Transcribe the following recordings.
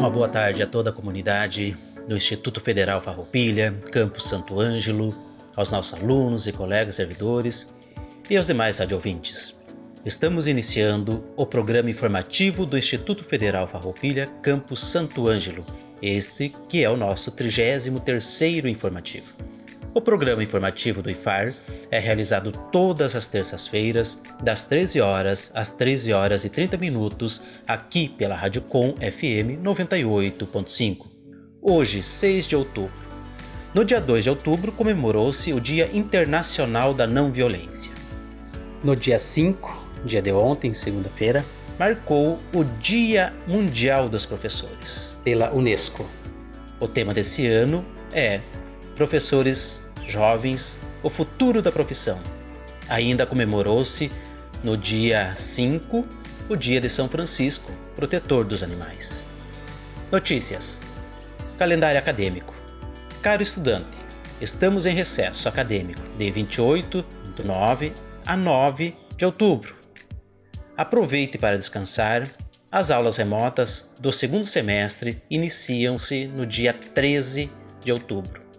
Uma boa tarde a toda a comunidade do Instituto Federal Farroupilha, Campus Santo Ângelo, aos nossos alunos e colegas servidores e aos demais radiovintes. Estamos iniciando o programa informativo do Instituto Federal Farroupilha, Campus Santo Ângelo, este que é o nosso 33º informativo. O programa informativo do IFAR é realizado todas as terças-feiras, das 13 horas às 13 horas e 30 minutos, aqui pela Rádio Com FM 98.5. Hoje, 6 de outubro. No dia 2 de outubro comemorou-se o Dia Internacional da Não Violência. No dia 5, dia de ontem, segunda-feira, marcou o Dia Mundial dos Professores, pela Unesco. O tema desse ano é Professores Jovens, o futuro da profissão. Ainda comemorou-se no dia 5 o Dia de São Francisco, protetor dos animais. Notícias: Calendário acadêmico. Caro estudante, estamos em recesso acadêmico de 28 do 9 a 9 de outubro. Aproveite para descansar. As aulas remotas do segundo semestre iniciam-se no dia 13 de outubro.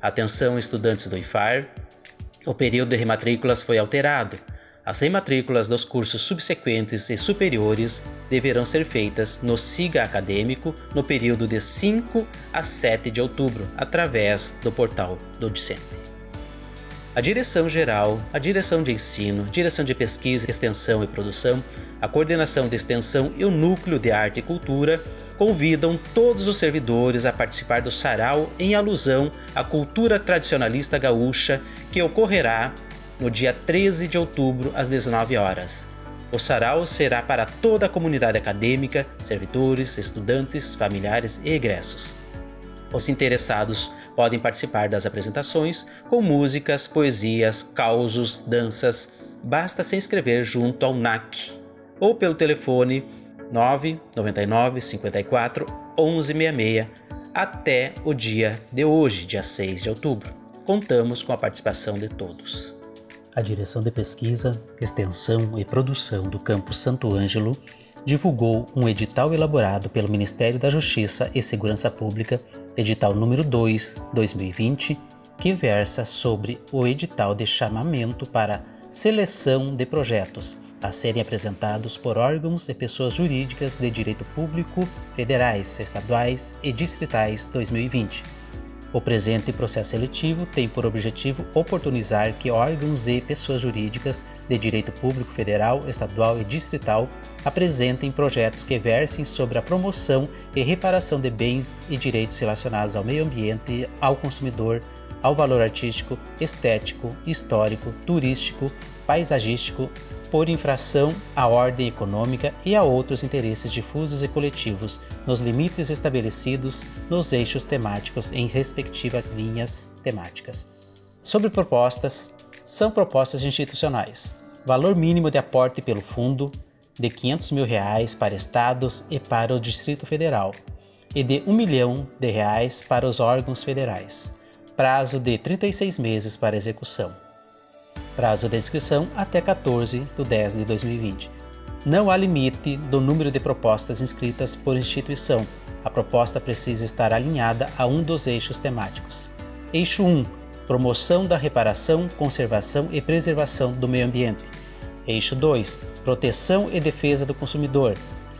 Atenção, estudantes do IFAR, o período de rematrículas foi alterado. As rematrículas dos cursos subsequentes e superiores deverão ser feitas no SIGA acadêmico no período de 5 a 7 de outubro, através do portal do discente. A direção geral, a direção de ensino, direção de pesquisa, extensão e produção, a coordenação de extensão e o núcleo de arte e cultura convidam todos os servidores a participar do sarau em alusão à cultura tradicionalista gaúcha que ocorrerá no dia 13 de outubro às 19 horas. O sarau será para toda a comunidade acadêmica, servidores, estudantes, familiares e egressos. Os interessados podem participar das apresentações com músicas, poesias, causos, danças. Basta se inscrever junto ao NAC ou pelo telefone 999 54 1166 até o dia de hoje, dia 6 de outubro. Contamos com a participação de todos. A Direção de Pesquisa, Extensão e Produção do Campus Santo Ângelo divulgou um edital elaborado pelo Ministério da Justiça e Segurança Pública, edital número 2, 2020, que versa sobre o edital de chamamento para seleção de projetos a serem apresentados por órgãos e pessoas jurídicas de direito público federais, estaduais e distritais 2020. O presente processo seletivo tem por objetivo oportunizar que órgãos e pessoas jurídicas de direito público federal, estadual e distrital apresentem projetos que versem sobre a promoção e reparação de bens e direitos relacionados ao meio ambiente, ao consumidor, ao valor artístico, estético, histórico, turístico, paisagístico, por infração à ordem econômica e a outros interesses difusos e coletivos, nos limites estabelecidos nos eixos temáticos em respectivas linhas temáticas. Sobre propostas, são propostas institucionais. Valor mínimo de aporte pelo fundo de 500 mil reais para estados e para o Distrito Federal e de 1 milhão de reais para os órgãos federais. Prazo de 36 meses para execução Prazo de inscrição até 14 de 10 de 2020. Não há limite do número de propostas inscritas por instituição. A proposta precisa estar alinhada a um dos eixos temáticos. Eixo 1: Promoção da reparação, conservação e preservação do meio ambiente. Eixo 2: Proteção e defesa do consumidor.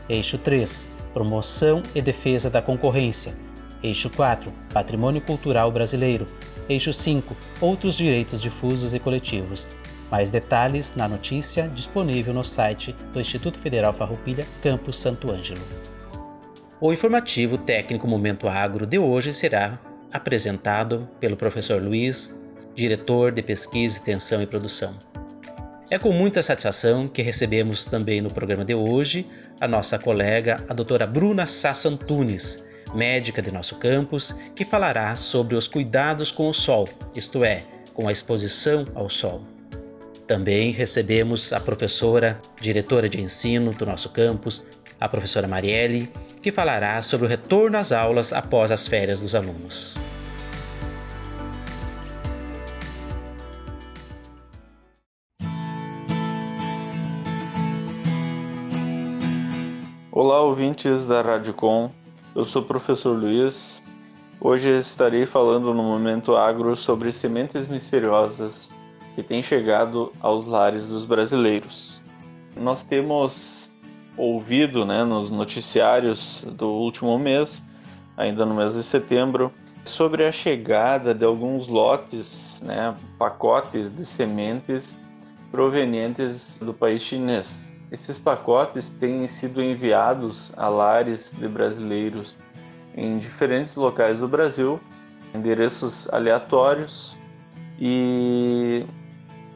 Eixo 3: Promoção e defesa da concorrência. Eixo 4: Patrimônio cultural brasileiro. Eixo 5 Outros direitos difusos e coletivos. Mais detalhes na notícia disponível no site do Instituto Federal Farroupilha, Campus Santo Ângelo. O informativo técnico Momento Agro de hoje será apresentado pelo professor Luiz, diretor de Pesquisa, Extensão e Produção. É com muita satisfação que recebemos também no programa de hoje a nossa colega, a doutora Bruna Sasso Antunes, médica de nosso campus, que falará sobre os cuidados com o sol, isto é, com a exposição ao sol. Também recebemos a professora, diretora de ensino do nosso campus, a professora Marielle, que falará sobre o retorno às aulas após as férias dos alunos. Olá, ouvintes da Radicom. Eu sou o professor Luiz. Hoje estarei falando no Momento Agro sobre sementes misteriosas que têm chegado aos lares dos brasileiros. Nós temos ouvido né, nos noticiários do último mês, ainda no mês de setembro, sobre a chegada de alguns lotes, né, pacotes de sementes provenientes do país chinês. Esses pacotes têm sido enviados a lares de brasileiros em diferentes locais do Brasil, endereços aleatórios e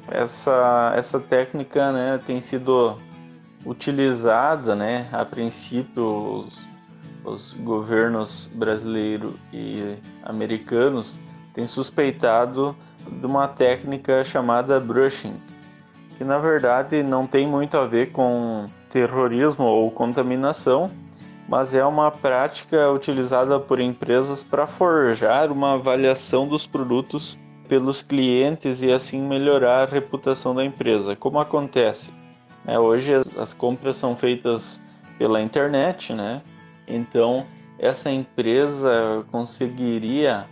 essa, essa técnica né, tem sido utilizada, né, a princípio os, os governos brasileiro e americanos têm suspeitado de uma técnica chamada brushing, que na verdade não tem muito a ver com terrorismo ou contaminação, mas é uma prática utilizada por empresas para forjar uma avaliação dos produtos pelos clientes e assim melhorar a reputação da empresa. Como acontece? É, hoje as, as compras são feitas pela internet, né? Então essa empresa conseguiria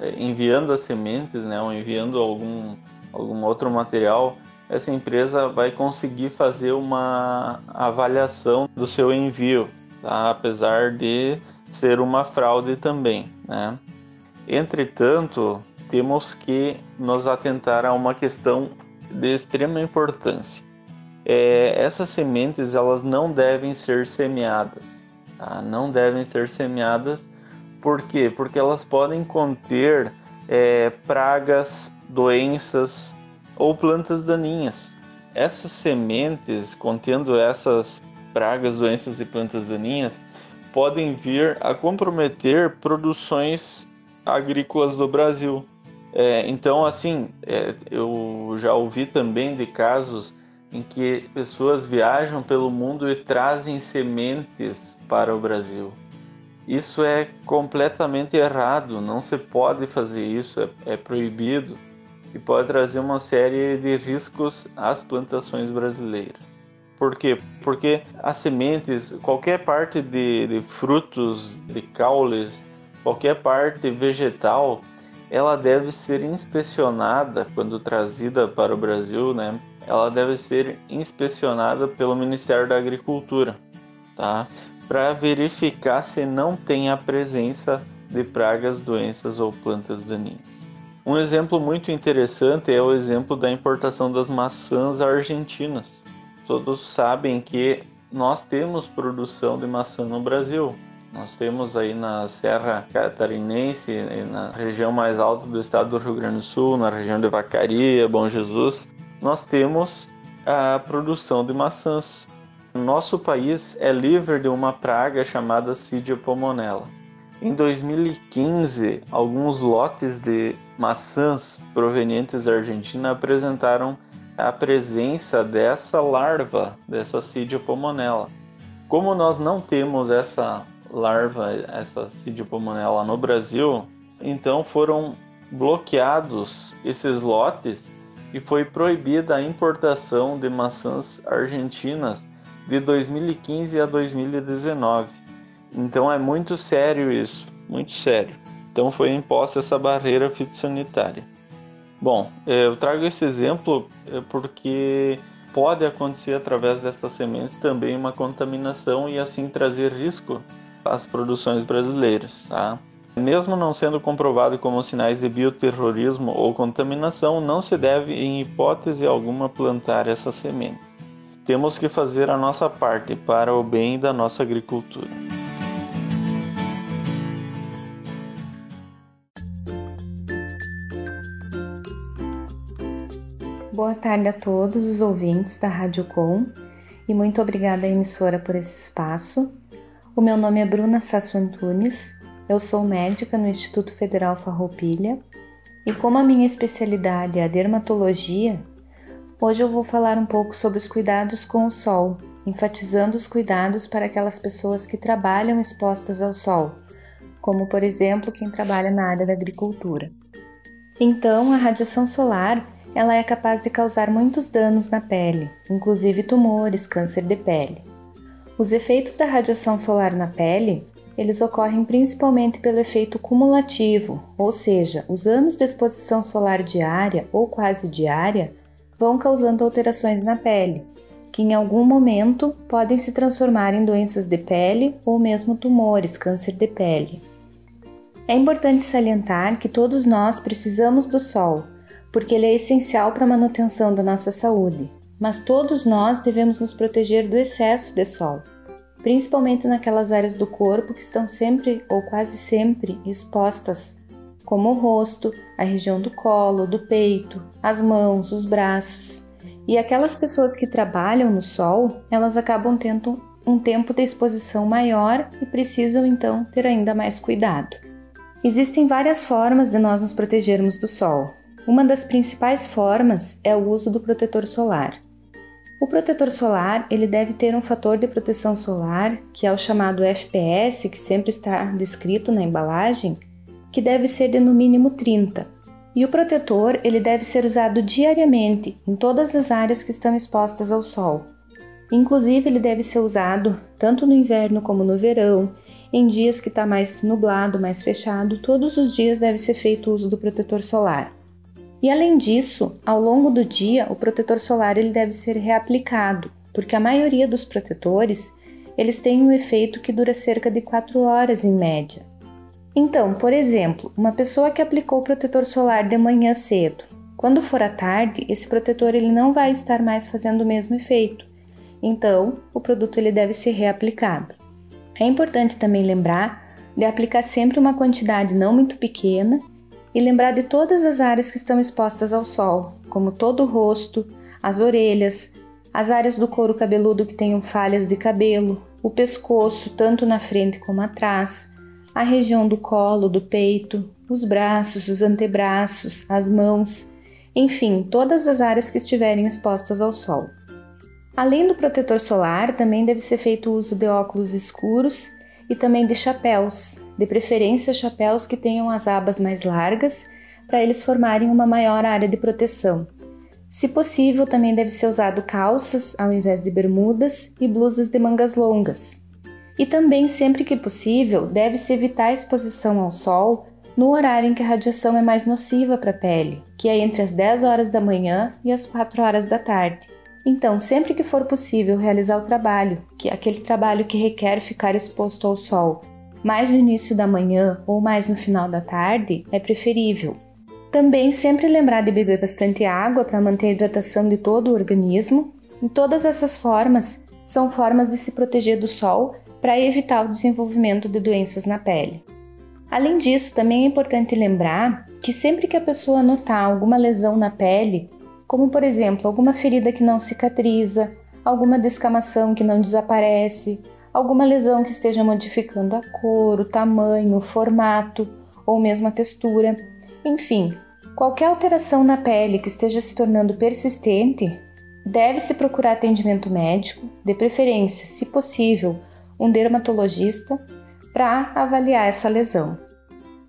eh, enviando as sementes, né, ou enviando algum algum outro material essa empresa vai conseguir fazer uma avaliação do seu envio, tá? apesar de ser uma fraude também. Né? Entretanto, temos que nos atentar a uma questão de extrema importância. É, essas sementes elas não devem ser semeadas, tá? não devem ser semeadas, por quê? Porque elas podem conter é, pragas, doenças, ou plantas daninhas. Essas sementes contendo essas pragas, doenças e plantas daninhas podem vir a comprometer produções agrícolas do Brasil. É, então, assim, é, eu já ouvi também de casos em que pessoas viajam pelo mundo e trazem sementes para o Brasil. Isso é completamente errado, não se pode fazer isso, é, é proibido e pode trazer uma série de riscos às plantações brasileiras. Por quê? Porque as sementes, qualquer parte de, de frutos, de caules, qualquer parte vegetal, ela deve ser inspecionada quando trazida para o Brasil, né? Ela deve ser inspecionada pelo Ministério da Agricultura, tá? Para verificar se não tem a presença de pragas, doenças ou plantas daninhas. Um exemplo muito interessante é o exemplo da importação das maçãs argentinas. Todos sabem que nós temos produção de maçã no Brasil. Nós temos aí na Serra Catarinense, na região mais alta do estado do Rio Grande do Sul, na região de Vacaria, Bom Jesus, nós temos a produção de maçãs. Nosso país é livre de uma praga chamada Cidia pomonella. Em 2015, alguns lotes de maçãs provenientes da Argentina apresentaram a presença dessa larva, dessa Cidia pomonella. Como nós não temos essa larva, essa Cidia pomonella no Brasil, então foram bloqueados esses lotes e foi proibida a importação de maçãs argentinas de 2015 a 2019. Então é muito sério isso, muito sério. Então foi imposta essa barreira fitossanitária. Bom, é, eu trago esse exemplo é, porque pode acontecer através dessas sementes também uma contaminação e assim trazer risco às produções brasileiras, tá? Mesmo não sendo comprovado como sinais de bioterrorismo ou contaminação, não se deve em hipótese alguma plantar essas sementes. Temos que fazer a nossa parte para o bem da nossa agricultura. Tarde a todos os ouvintes da Rádio Com e muito obrigada à emissora por esse espaço. O meu nome é Bruna Sasso Antunes, eu sou médica no Instituto Federal Farroupilha e como a minha especialidade é a dermatologia, hoje eu vou falar um pouco sobre os cuidados com o sol, enfatizando os cuidados para aquelas pessoas que trabalham expostas ao sol, como por exemplo quem trabalha na área da agricultura. Então, a radiação solar ela é capaz de causar muitos danos na pele, inclusive tumores, câncer de pele. Os efeitos da radiação solar na pele, eles ocorrem principalmente pelo efeito cumulativo, ou seja, os anos de exposição solar diária ou quase diária vão causando alterações na pele, que em algum momento podem se transformar em doenças de pele ou mesmo tumores, câncer de pele. É importante salientar que todos nós precisamos do sol, porque ele é essencial para a manutenção da nossa saúde, mas todos nós devemos nos proteger do excesso de sol, principalmente naquelas áreas do corpo que estão sempre ou quase sempre expostas, como o rosto, a região do colo, do peito, as mãos, os braços. E aquelas pessoas que trabalham no sol, elas acabam tendo um tempo de exposição maior e precisam então ter ainda mais cuidado. Existem várias formas de nós nos protegermos do sol. Uma das principais formas é o uso do protetor solar. O protetor solar ele deve ter um fator de proteção solar, que é o chamado FPS, que sempre está descrito na embalagem, que deve ser de no mínimo 30. E o protetor ele deve ser usado diariamente em todas as áreas que estão expostas ao sol. Inclusive ele deve ser usado tanto no inverno como no verão, em dias que está mais nublado, mais fechado, todos os dias deve ser feito o uso do protetor solar. E além disso, ao longo do dia, o protetor solar ele deve ser reaplicado, porque a maioria dos protetores eles têm um efeito que dura cerca de 4 horas em média. Então, por exemplo, uma pessoa que aplicou o protetor solar de manhã cedo, quando for à tarde, esse protetor ele não vai estar mais fazendo o mesmo efeito. Então, o produto ele deve ser reaplicado. É importante também lembrar de aplicar sempre uma quantidade não muito pequena e lembrar de todas as áreas que estão expostas ao sol, como todo o rosto, as orelhas, as áreas do couro cabeludo que tenham falhas de cabelo, o pescoço, tanto na frente como atrás, a região do colo, do peito, os braços, os antebraços, as mãos, enfim, todas as áreas que estiverem expostas ao sol. Além do protetor solar, também deve ser feito o uso de óculos escuros e também de chapéus, de preferência chapéus que tenham as abas mais largas, para eles formarem uma maior área de proteção. Se possível, também deve ser usado calças ao invés de bermudas e blusas de mangas longas. E também, sempre que possível, deve-se evitar a exposição ao sol no horário em que a radiação é mais nociva para a pele, que é entre as 10 horas da manhã e as 4 horas da tarde. Então, sempre que for possível realizar o trabalho, que é aquele trabalho que requer ficar exposto ao sol, mais no início da manhã ou mais no final da tarde, é preferível. Também sempre lembrar de beber bastante água para manter a hidratação de todo o organismo. Todas essas formas são formas de se proteger do sol para evitar o desenvolvimento de doenças na pele. Além disso, também é importante lembrar que sempre que a pessoa notar alguma lesão na pele, como por exemplo alguma ferida que não cicatriza, alguma descamação que não desaparece, alguma lesão que esteja modificando a cor, o tamanho, o formato ou mesmo a textura, enfim, qualquer alteração na pele que esteja se tornando persistente, deve-se procurar atendimento médico, de preferência, se possível, um dermatologista, para avaliar essa lesão.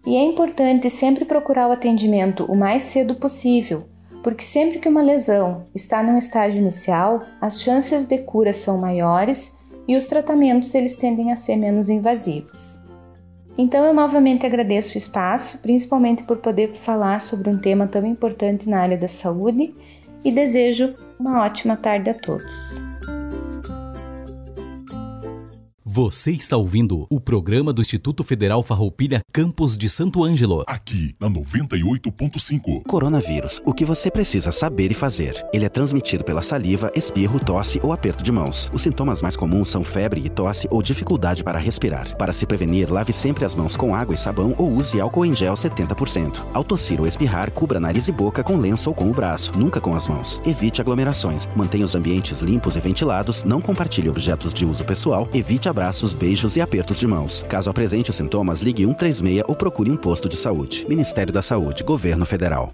E é importante sempre procurar o atendimento o mais cedo possível, porque sempre que uma lesão está num estágio inicial, as chances de cura são maiores e os tratamentos eles tendem a ser menos invasivos. Então eu novamente agradeço o espaço, principalmente por poder falar sobre um tema tão importante na área da saúde e desejo uma ótima tarde a todos. Você está ouvindo o programa do Instituto Federal Farroupilha Campos de Santo Ângelo. Aqui na 98.5. Coronavírus, o que você precisa saber e fazer. Ele é transmitido pela saliva, espirro, tosse ou aperto de mãos. Os sintomas mais comuns são febre e tosse ou dificuldade para respirar. Para se prevenir, lave sempre as mãos com água e sabão ou use álcool em gel 70%. Ao tossir ou espirrar, cubra nariz e boca com lenço ou com o braço, nunca com as mãos. Evite aglomerações. Mantenha os ambientes limpos e ventilados. Não compartilhe objetos de uso pessoal. Evite abraços, beijos e apertos de mãos. Caso apresente os sintomas, ligue 136 ou procure um posto de saúde. Ministério da Saúde, Governo Federal.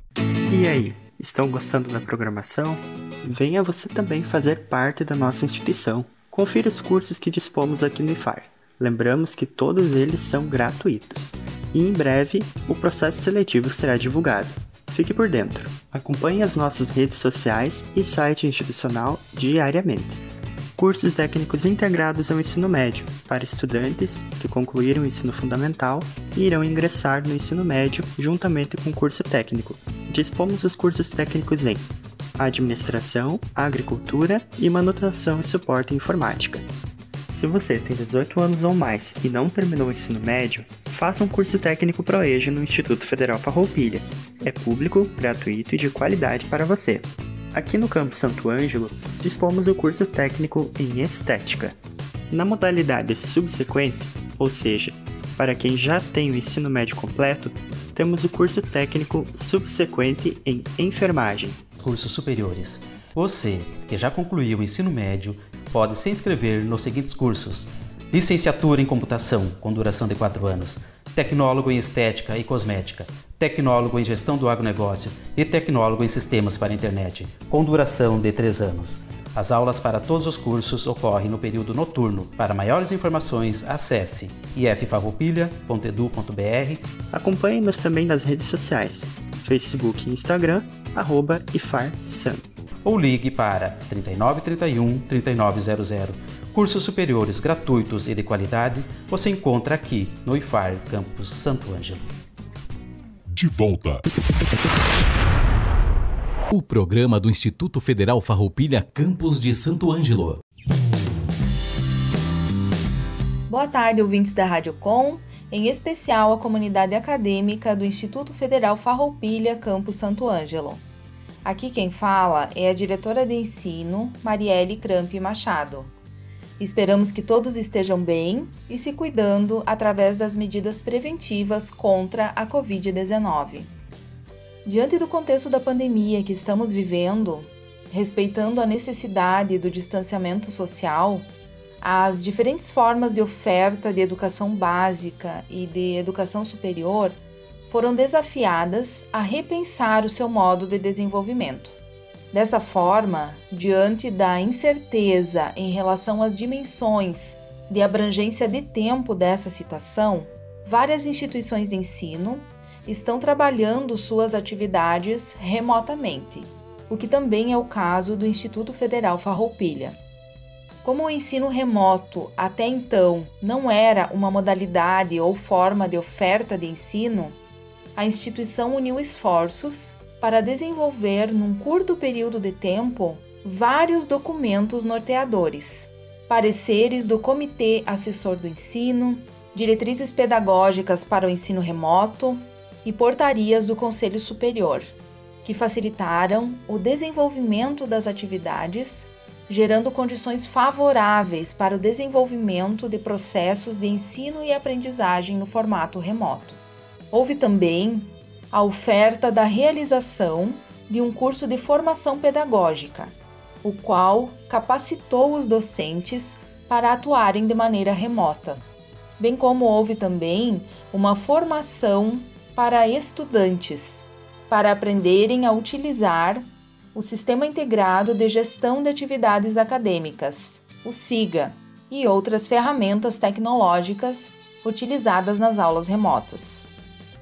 E aí, estão gostando da programação? Venha você também fazer parte da nossa instituição. Confira os cursos que dispomos aqui no IFAR. Lembramos que todos eles são gratuitos. E em breve, o processo seletivo será divulgado. Fique por dentro. Acompanhe as nossas redes sociais e site institucional diariamente cursos técnicos integrados ao ensino médio para estudantes que concluíram o ensino fundamental e irão ingressar no ensino médio juntamente com o curso técnico. Dispomos os cursos técnicos em Administração, Agricultura e Manutenção e Suporte Informática. Se você tem 18 anos ou mais e não terminou o ensino médio, faça um curso técnico ProEjo no Instituto Federal Farroupilha. É público, gratuito e de qualidade para você. Aqui no Campo Santo Ângelo, dispomos o curso técnico em Estética. Na modalidade subsequente, ou seja, para quem já tem o ensino médio completo, temos o curso técnico subsequente em Enfermagem. Cursos superiores. Você, que já concluiu o ensino médio, pode se inscrever nos seguintes cursos: Licenciatura em Computação, com duração de 4 anos, Tecnólogo em Estética e Cosmética, tecnólogo em gestão do agronegócio e tecnólogo em sistemas para a internet, com duração de 3 anos. As aulas para todos os cursos ocorrem no período noturno. Para maiores informações, acesse iffarroupilha.edu.br. Acompanhe-nos também nas redes sociais, Facebook e Instagram, arroba IFARSAM. Ou ligue para 3931 3900. Cursos superiores gratuitos e de qualidade você encontra aqui no IFAR Campus Santo Ângelo de volta. O programa do Instituto Federal Farroupilha Campos de Santo Ângelo. Boa tarde, ouvintes da Rádio Com, em especial a comunidade acadêmica do Instituto Federal Farroupilha Campos Santo Ângelo. Aqui quem fala é a diretora de ensino, Marielle Cramp Machado. Esperamos que todos estejam bem e se cuidando através das medidas preventivas contra a Covid-19. Diante do contexto da pandemia que estamos vivendo, respeitando a necessidade do distanciamento social, as diferentes formas de oferta de educação básica e de educação superior foram desafiadas a repensar o seu modo de desenvolvimento. Dessa forma, diante da incerteza em relação às dimensões de abrangência de tempo dessa situação, várias instituições de ensino estão trabalhando suas atividades remotamente, o que também é o caso do Instituto Federal Farroupilha. Como o ensino remoto até então não era uma modalidade ou forma de oferta de ensino, a instituição uniu esforços para desenvolver, num curto período de tempo, vários documentos norteadores, pareceres do Comitê Assessor do Ensino, diretrizes pedagógicas para o ensino remoto e portarias do Conselho Superior, que facilitaram o desenvolvimento das atividades, gerando condições favoráveis para o desenvolvimento de processos de ensino e aprendizagem no formato remoto. Houve também a oferta da realização de um curso de formação pedagógica, o qual capacitou os docentes para atuarem de maneira remota, bem como houve também uma formação para estudantes, para aprenderem a utilizar o Sistema Integrado de Gestão de Atividades Acadêmicas, o SIGA, e outras ferramentas tecnológicas utilizadas nas aulas remotas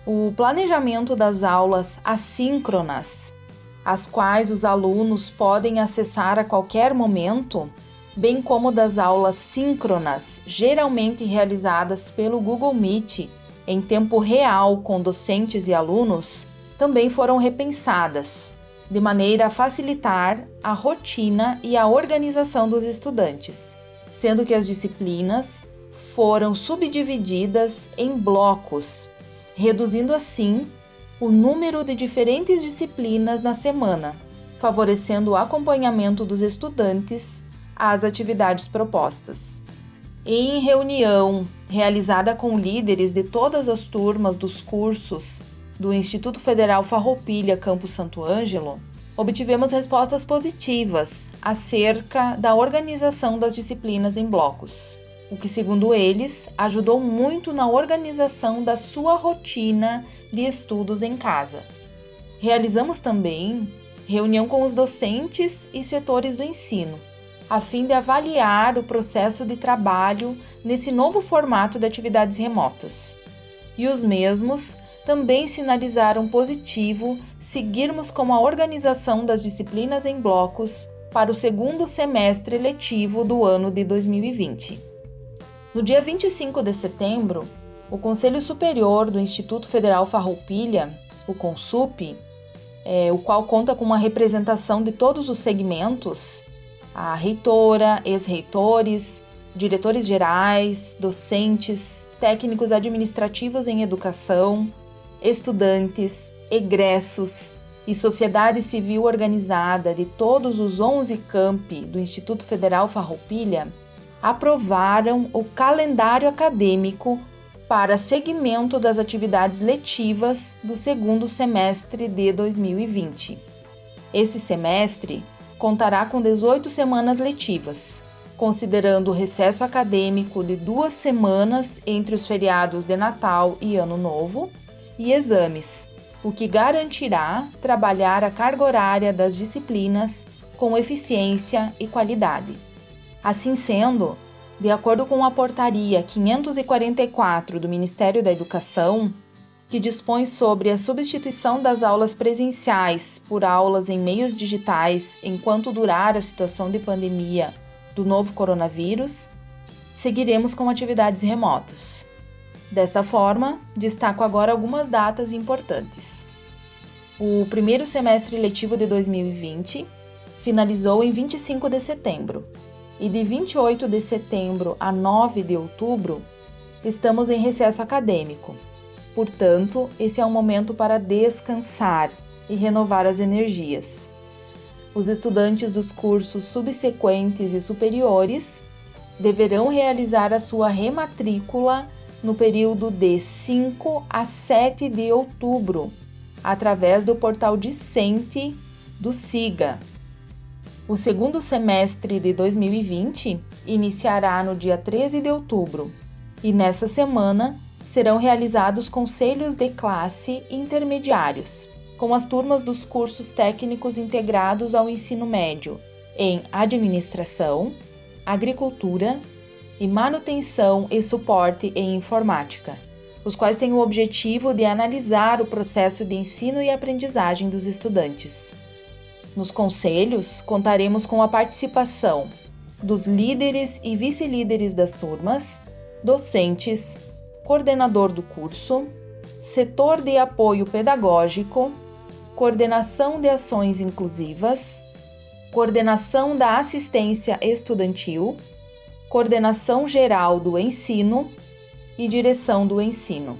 o planejamento das aulas assíncronas, as quais os alunos podem acessar a qualquer momento, bem como das aulas síncronas, geralmente realizadas pelo Google Meet em tempo real com docentes e alunos, também foram repensadas, de maneira a facilitar a rotina e a organização dos estudantes, sendo que as disciplinas foram subdivididas em blocos, reduzindo assim o número de diferentes disciplinas na semana, favorecendo o acompanhamento dos estudantes às atividades propostas. Em reunião realizada com líderes de todas as turmas dos cursos do Instituto Federal Farroupilha Campo Santo Ângelo, obtivemos respostas positivas acerca da organização das disciplinas em blocos, o que, segundo eles, ajudou muito na organização da sua rotina de estudos em casa. Realizamos também reunião com os docentes e setores do ensino, a fim de avaliar o processo de trabalho nesse novo formato de atividades remotas. E os mesmos também sinalizaram positivo seguirmos com a organização das disciplinas em blocos para o segundo semestre letivo do ano de 2020. No dia 25 de setembro, o Conselho Superior do Instituto Federal Farroupilha, o CONSUP, é, o qual conta com uma representação de todos os segmentos, a reitora, ex-reitores, diretores gerais, docentes, técnicos administrativos em educação, estudantes, egressos e sociedade civil organizada de todos os 11 campi do Instituto Federal Farroupilha aprovaram o calendário acadêmico para seguimento das atividades letivas do segundo semestre de 2020. Esse semestre contará com 18 semanas letivas, considerando o recesso acadêmico de duas semanas entre os feriados de Natal e Ano Novo e exames, o que garantirá trabalhar a carga horária das disciplinas com eficiência e qualidade. Assim sendo, de acordo com a Portaria 544 do Ministério da Educação, que dispõe sobre a substituição das aulas presenciais por aulas em meios digitais enquanto durar a situação de pandemia do novo coronavírus, seguiremos com atividades remotas. Desta forma, destaco agora algumas datas importantes. O primeiro semestre letivo de 2020 finalizou em 25 de setembro, e de 28 de setembro a 9 de outubro, estamos em recesso acadêmico. Portanto, esse é um momento para descansar e renovar as energias. Os estudantes dos cursos subsequentes e superiores deverão realizar a sua rematrícula no período de 5 a 7 de outubro, através do portal discente do SIGA, o segundo semestre de 2020 iniciará no dia 13 de outubro e nessa semana serão realizados conselhos de classe intermediários, com as turmas dos cursos técnicos integrados ao ensino médio em administração, agricultura e manutenção e suporte em informática, os quais têm o objetivo de analisar o processo de ensino e aprendizagem dos estudantes. Nos conselhos, contaremos com a participação dos líderes e vice-líderes das turmas, docentes, coordenador do curso, setor de apoio pedagógico, coordenação de ações inclusivas, coordenação da assistência estudantil, coordenação geral do ensino e direção do ensino.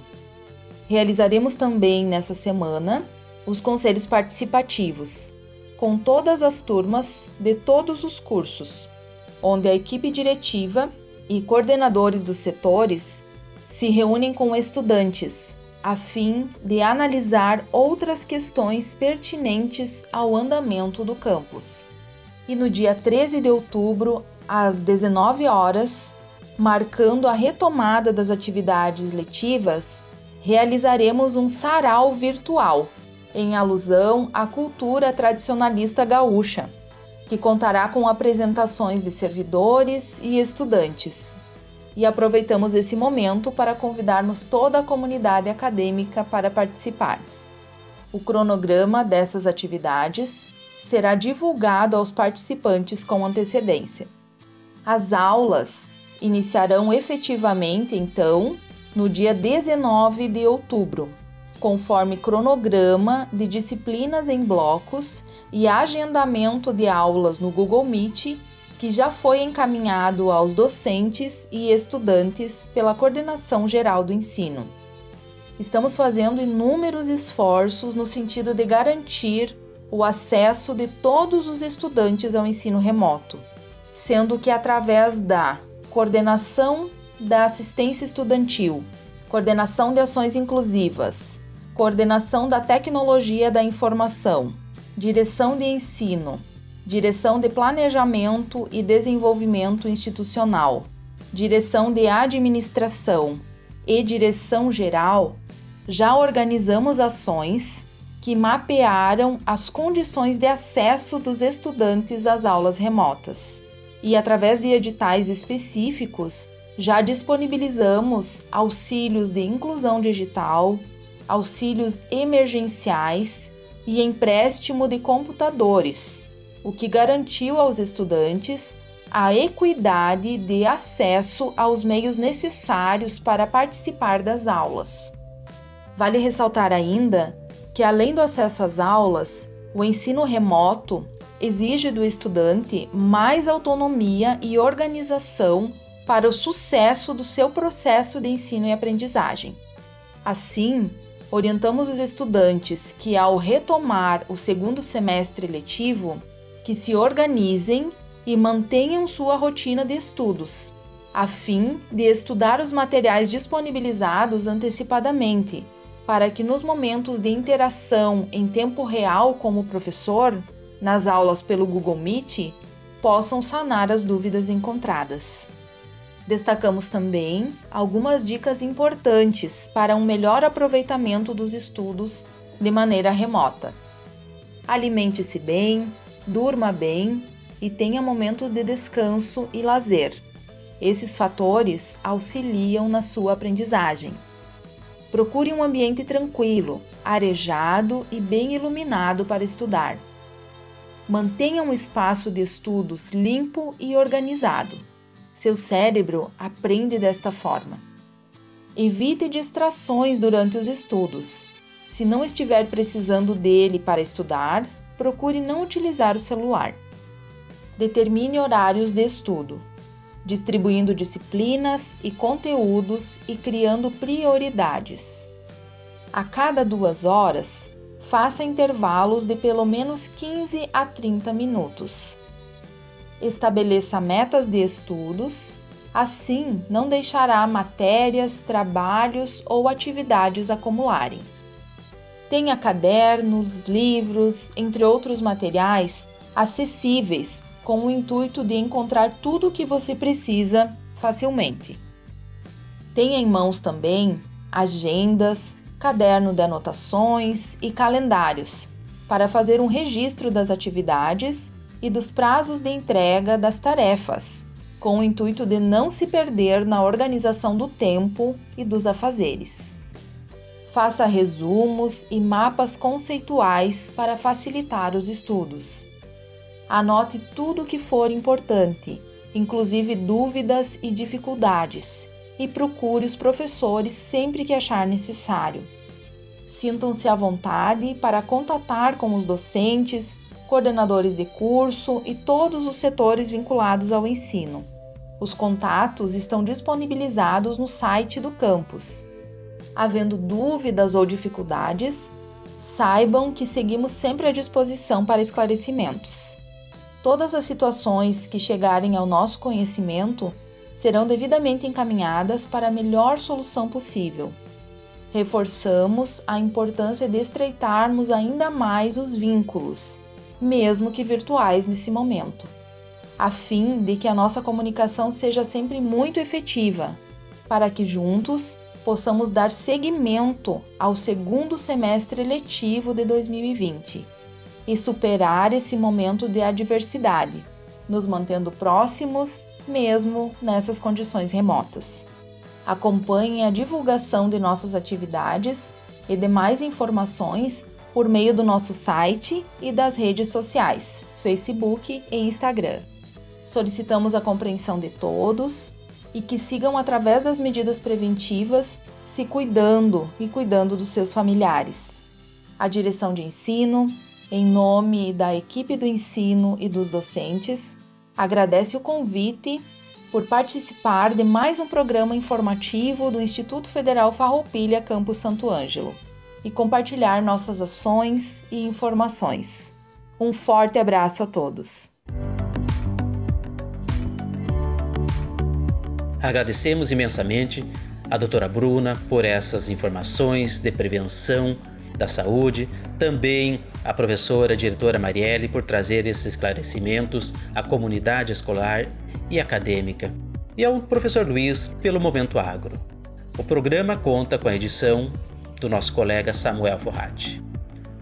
Realizaremos também nessa semana os conselhos participativos, com todas as turmas de todos os cursos, onde a equipe diretiva e coordenadores dos setores se reúnem com estudantes a fim de analisar outras questões pertinentes ao andamento do campus. E no dia 13 de outubro, às 19 horas, marcando a retomada das atividades letivas, realizaremos um sarau virtual em alusão à cultura tradicionalista gaúcha, que contará com apresentações de servidores e estudantes. E aproveitamos esse momento para convidarmos toda a comunidade acadêmica para participar. O cronograma dessas atividades será divulgado aos participantes com antecedência. As aulas iniciarão efetivamente, então, no dia 19 de outubro, conforme cronograma de disciplinas em blocos e agendamento de aulas no Google Meet que já foi encaminhado aos docentes e estudantes pela Coordenação Geral do Ensino. Estamos fazendo inúmeros esforços no sentido de garantir o acesso de todos os estudantes ao ensino remoto, sendo que através da coordenação da assistência estudantil, coordenação de ações inclusivas, coordenação da tecnologia da informação, direção de ensino, direção de planejamento e desenvolvimento institucional, direção de administração e direção geral, já organizamos ações que mapearam as condições de acesso dos estudantes às aulas remotas. E através de editais específicos, já disponibilizamos auxílios de inclusão digital, auxílios emergenciais e empréstimo de computadores, o que garantiu aos estudantes a equidade de acesso aos meios necessários para participar das aulas. Vale ressaltar ainda que, além do acesso às aulas, o ensino remoto exige do estudante mais autonomia e organização para o sucesso do seu processo de ensino e aprendizagem. Assim, orientamos os estudantes que, ao retomar o segundo semestre letivo, que se organizem e mantenham sua rotina de estudos, a fim de estudar os materiais disponibilizados antecipadamente para que nos momentos de interação em tempo real com o professor, nas aulas pelo Google Meet, possam sanar as dúvidas encontradas. Destacamos também algumas dicas importantes para um melhor aproveitamento dos estudos de maneira remota. Alimente-se bem, durma bem e tenha momentos de descanso e lazer. Esses fatores auxiliam na sua aprendizagem. Procure um ambiente tranquilo, arejado e bem iluminado para estudar. Mantenha um espaço de estudos limpo e organizado. Seu cérebro aprende desta forma. Evite distrações durante os estudos. Se não estiver precisando dele para estudar, procure não utilizar o celular. Determine horários de estudo distribuindo disciplinas e conteúdos e criando prioridades. A cada duas horas, faça intervalos de pelo menos 15 a 30 minutos. Estabeleça metas de estudos, assim não deixará matérias, trabalhos ou atividades acumularem. Tenha cadernos, livros, entre outros materiais acessíveis com o intuito de encontrar tudo o que você precisa facilmente. Tenha em mãos também agendas, caderno de anotações e calendários para fazer um registro das atividades e dos prazos de entrega das tarefas, com o intuito de não se perder na organização do tempo e dos afazeres. Faça resumos e mapas conceituais para facilitar os estudos. Anote tudo o que for importante, inclusive dúvidas e dificuldades, e procure os professores sempre que achar necessário. Sintam-se à vontade para contatar com os docentes, coordenadores de curso e todos os setores vinculados ao ensino. Os contatos estão disponibilizados no site do campus. Havendo dúvidas ou dificuldades, saibam que seguimos sempre à disposição para esclarecimentos. Todas as situações que chegarem ao nosso conhecimento serão devidamente encaminhadas para a melhor solução possível. Reforçamos a importância de estreitarmos ainda mais os vínculos, mesmo que virtuais nesse momento, a fim de que a nossa comunicação seja sempre muito efetiva, para que juntos possamos dar seguimento ao segundo semestre letivo de 2020 e superar esse momento de adversidade, nos mantendo próximos mesmo nessas condições remotas. Acompanhe a divulgação de nossas atividades e demais informações por meio do nosso site e das redes sociais, Facebook e Instagram. Solicitamos a compreensão de todos e que sigam através das medidas preventivas, se cuidando e cuidando dos seus familiares. A direção de ensino, em nome da equipe do ensino e dos docentes, agradece o convite por participar de mais um programa informativo do Instituto Federal Farroupilha Campus Santo Ângelo e compartilhar nossas ações e informações. Um forte abraço a todos. Agradecemos imensamente a doutora Bruna por essas informações de prevenção da saúde, também a professora a diretora Marielle por trazer esses esclarecimentos à comunidade escolar e acadêmica, e ao professor Luiz pelo Momento Agro. O programa conta com a edição do nosso colega Samuel Forratti.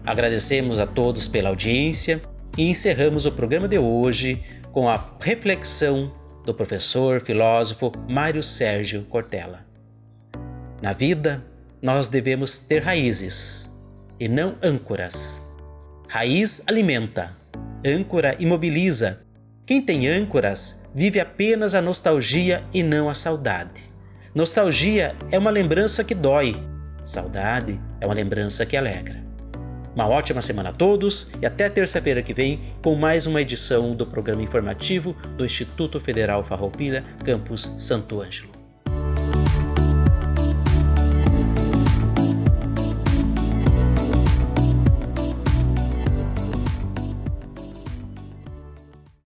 Agradecemos a todos pela audiência e encerramos o programa de hoje com a reflexão do professor filósofo Mário Sérgio Cortella. Na vida, nós devemos ter raízes e não âncoras. Raiz alimenta, âncora imobiliza. Quem tem âncoras vive apenas a nostalgia e não a saudade. Nostalgia é uma lembrança que dói, saudade é uma lembrança que alegra. Uma ótima semana a todos e até terça-feira que vem com mais uma edição do programa informativo do Instituto Federal Farroupilha, campus Santo Ângelo.